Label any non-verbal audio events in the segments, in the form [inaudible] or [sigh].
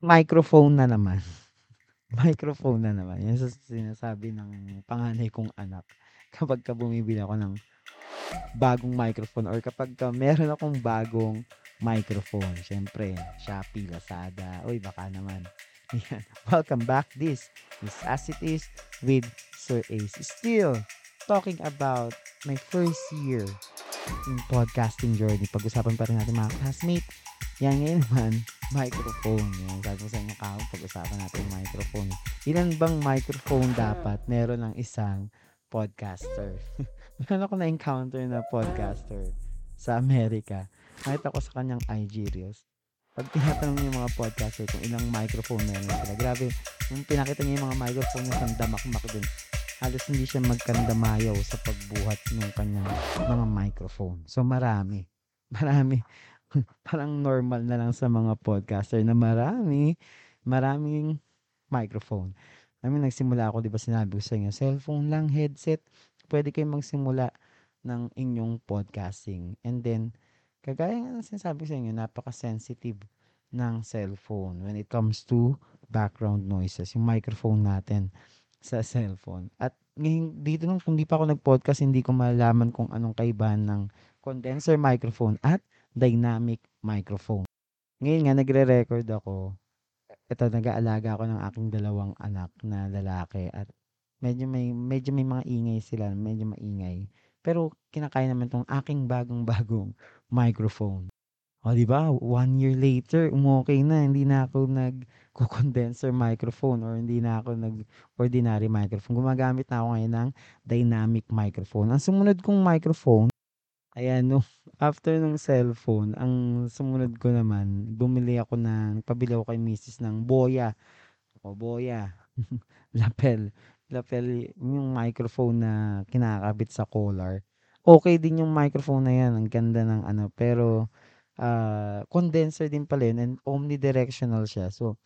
Microphone na naman. [laughs] Microphone na naman. Yan sa sinasabi ng panganay kong anak. [laughs] Kapagka bumibili ako ng bagong microphone or kapagka meron akong bagong microphone. Siyempre, Shopee, Lazada. Uy, baka naman. [laughs] Yan. Welcome back. This is As It Is with Sir Ace. Still talking about my first year in podcasting journey. Pag-usapan pa rin natin mga classmate. Yan ngayon naman, microphone. Yan, sabi mo sa inyo kahapon, pag-usapan natin yung microphone. Ilan bang microphone dapat meron ng isang podcaster? [laughs] Meron ako na-encounter na podcaster sa Amerika. Nakita ko sa kanyang IG Reels. Pag tinatanong niya yung mga podcaster kung ilang microphone meron sila. Grabe, yung pinakita niya yung mga microphone niya, sandamak-mak din. Halos hindi siya magkandamayaw sa pagbuhat ng kanyang mga microphone. So, marami. Marami. [laughs] Parang normal na lang sa mga podcaster na marami, maraming microphone. I mean, nagsimula ako, di ba sinabi ko sa inyo, cellphone lang, headset, pwede kayong magsimula ng inyong podcasting. And then, kagaya nga ng sinasabi ko sa inyo, napaka-sensitive ng cellphone when it comes to background noises, yung microphone natin sa cellphone. At ngayon, dito nung kung di pa ako nag-podcast, hindi ko malaman kung anong kaibahan ng condenser microphone at dynamic microphone. Ngayon nga, nagre-record ako. Ito, nag-aalaga ako ng aking dalawang anak na lalaki at medyo may medyo may mga ingay sila, medyo maingay. Pero kinakaya naman tong aking bagong-bagong [laughs] microphone. O di ba? One year later, umokay na. Hindi na ako nag-condenser microphone or hindi na ako nag-ordinary microphone. Gumagamit na ako ngayon ng dynamic microphone. Ang sumunod kong microphone, ayan, no, [laughs] after ng cellphone, ang sumunod ko naman, bumili ako ng, pabili ako kay misis ng Boya. O Boya. [laughs] lapel lapel yung microphone na kinakabit sa collar. Okay din yung microphone na yan. Ang ganda ng ano. Pero, uh, condenser din pala yun and omnidirectional siya. So,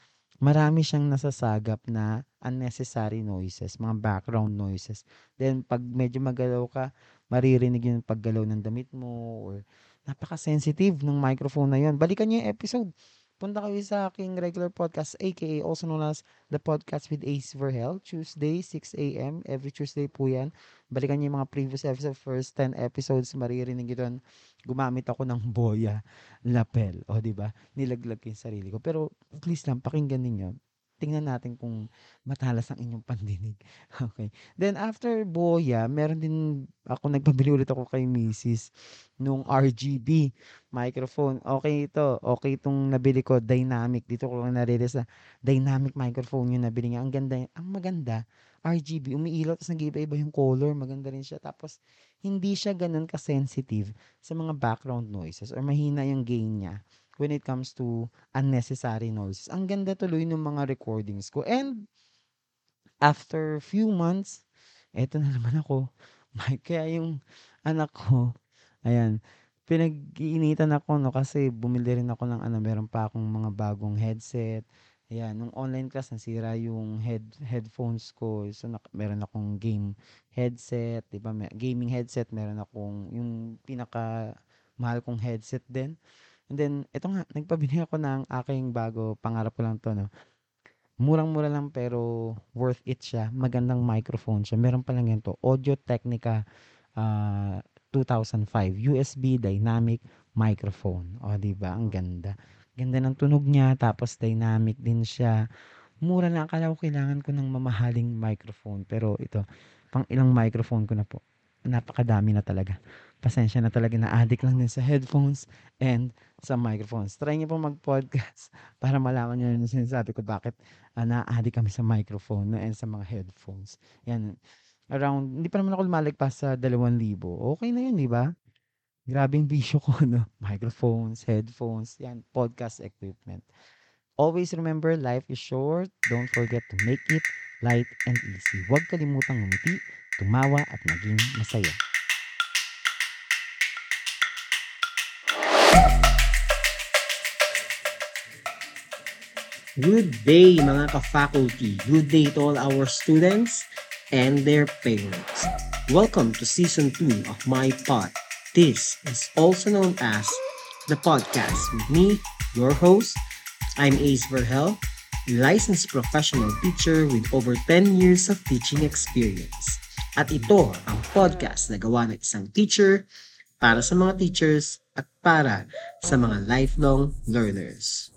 marami siyang nasasagap na unnecessary noises, mga background noises. Then, pag medyo magalaw ka, maririnig yung paggalaw ng damit mo or napaka-sensitive ng microphone na yun. Balikan niyo yung episode punta kayo sa aking regular podcast, aka also known as The Podcast with Ace Verhel, Tuesday, 6 a.m. Every Tuesday po yan. Balikan niyo yung mga previous episode, first 10 episodes, maririnig nyo doon. Gumamit ako ng boya, lapel, o di ba Nilaglag ko yung sarili ko. Pero please lang, pakinggan ninyo tingnan natin kung matalas ang inyong pandinig. [laughs] Okay. Then after Boya, meron din ako nagpabili ulit ako kay Mrs. nung RGB microphone. Okay ito. Okay itong nabili ko dynamic. Dito ko lang nare-realize na dynamic microphone yung nabili niya. Ang ganda. Ang maganda. RGB, umiilaw, tapos nag-iba-iba yung color, maganda rin siya. Tapos, hindi siya ganun ka-sensitive sa mga background noises or mahina yung gain niya when it comes to unnecessary noises. Ang ganda tuloy ng mga recordings ko. And after few months, eto na [laughs] naman ako. Kaya yung anak ko, ayan, pinag-iinitan ako no kasi bumili rin ako ng ano, meron pa akong mga bagong headset. Ayan, nung online class nasira yung head headphones ko. So na, meron akong game headset, 'di ba? Gaming headset, meron akong yung pinaka mahal kong headset din. And then, ito nga, nagpabili ako ng aking bago, pangarap ko lang to, no? Murang-mura lang pero worth it siya. Magandang microphone siya. Meron pa lang ganito, Audio Technica uh, 2005 USB dynamic microphone. O, di ba? Ang ganda. Ganda ng tunog niya, tapos dynamic din siya. Mura lang. Akala ko kailangan ko ng mamahaling microphone. Pero ito, pang ilang microphone ko na po. Napakadami na talaga pasensya na talaga na addict lang din sa headphones and sa microphones. Try niyo po mag-podcast [laughs] para malaman niyo yung sinasabi ko bakit uh, na-addict kami sa microphone and sa mga headphones. Yan. Around, hindi pa naman ako lumalagpas sa 2,000. Okay na yun, di ba? Grabe yung bisyo ko, [laughs] no? Microphones, headphones, yan, podcast equipment. Always remember, life is short. Don't forget to make it light and easy. Huwag kalimutang ngumiti, tumawa at maging masaya. Good day mga ka-faculty. Good day to all our students and their parents. Welcome to Season 2 of my pod. This is also known as the podcast with me, your host, I'm Ace Verhel, licensed professional teacher with over 10 years of teaching experience. At ito ang podcast na gawa ng isang teacher para sa mga teachers at para sa mga lifelong learners.